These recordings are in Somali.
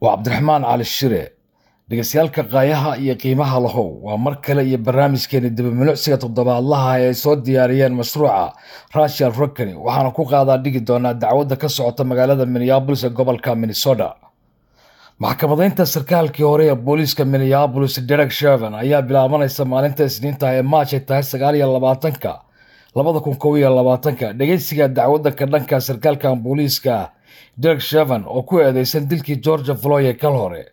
waa cabdiraxmaan cali shire dhegeystayaalka qaayaha iyo qiimaha lahow waa mar kale iyo barnaamijkeeni dibaminucsiga toddobaadlaha ee ay soo diyaariyeen mashruuca rachel rokany waxaana ku qaadaa dhigi doonaa dacwadda ka socota magaalada minneabolis ee gobolka minnesota. Maxkamadaynta sarkaalkii hore ee booliiska minneabolis derek shervan ayaa bilaabanaysa maalinta isniinta ee maaj ay tahay sagaal iyo labaatanka labada kun kow iyo labaatanka. Dhegeysiga dacwadda ka dhanka sarkaalkan booliiska derek shervan oo ku eedeysan dilkii georgia floy ee kal hore.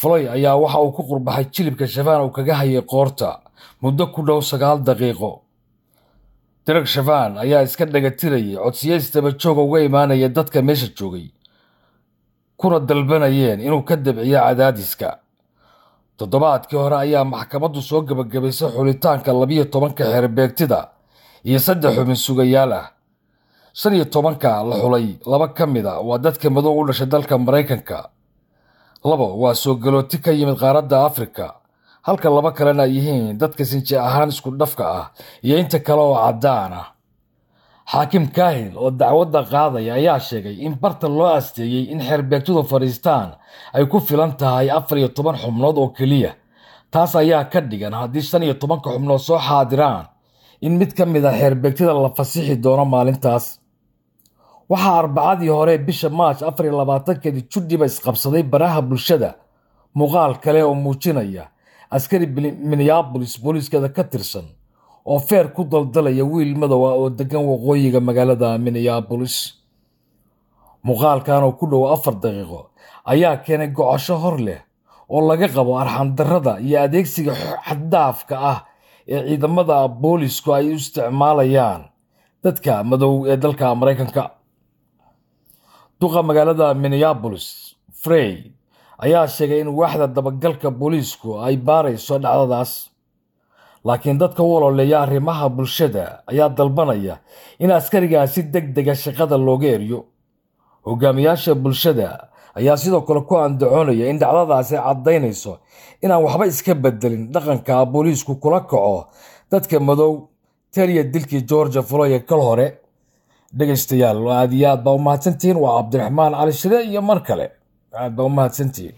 Floy ayaa waxa uu ku qurbaxay jilibka shavaan uu kaga hayay qoorta muddo ku dhow sagaal daqiiqo. Derek shavaan ayaa iska dhagatirayay codsiyeys dabajooga uga imaanaya dadka meesha joogay kuna dalbanayeen inuu ka dabciyo cadaadiska. Toddobaadkii hore ayaa maxkamaddu soo gebagabaysay xulitaanka labiyo tobanka xeerbeegtida iyo saddex xubin sugayaal ah shan iyo tobanka la xulay laba ka mid a waa dadka madow u dhashay dalka maraykanka. Labo waa soo galooti ka yimid qaaradda afrika halka laba kalena ay yihiin dadka sinji ahaan isku dhafka ah iyo inta kale oo caddaan ah. Xaakim kaahil oo dacwadda qaadaya ayaa sheegay in barta loo asteeyey in xeerbeegtadu fadhiistaan ay ku filan tahay afar iyo toban xubnood oo keliya. Taas ayaa ka dhigan haddii shan iyo tobanka xubnood soo xaadiraan in mid ka mid a xeerbeegtada la fasixi doono maalintaas. Waxaa arbacadii hore bisha maaj afar iyo labaatankeedii judhiba isqabsaday baraha bulshada muuqaal kale oo muujinaya askari minneabolis booliiskeeda ka tirsan oo feer ku daldalaya wiil madow ah oo degan waqooyiga magaalada minneabolis muuqaalkan oo ku dhow afar daqiiqo ayaa keenay gocosho hor leh oo laga qabo arxandarrada iyo adeegsiga xaddaafka ah ee ciidamada boolisku ay u isticmaalayaan dadka madow ee dalka maraykanka. Duqa magaalada minneabolis frey ayaa sheegay in waaxda dabagalka booliisku ay baarayso dhacdadaas. Laakiin dadka u ololeeya arrimaha bulshada ayaa dalbanaya in askarigaasi deg dega shaqada looga eriyo hogaamiyaasha bulshada ayaa sidoo kale ku andacoonaya in dhacdadaasi caddaynayso inaan waxba iska bedelin dhaqanka booliisku kula kaco. Dadka madow taliya dilkii georgia floy ee kal hore dhegaystayaal aad iyo aad baa u mahadsantihiin. Waa cabdiraxmaan cali shire iyo mar kale. Aad baa u mahadsantihiin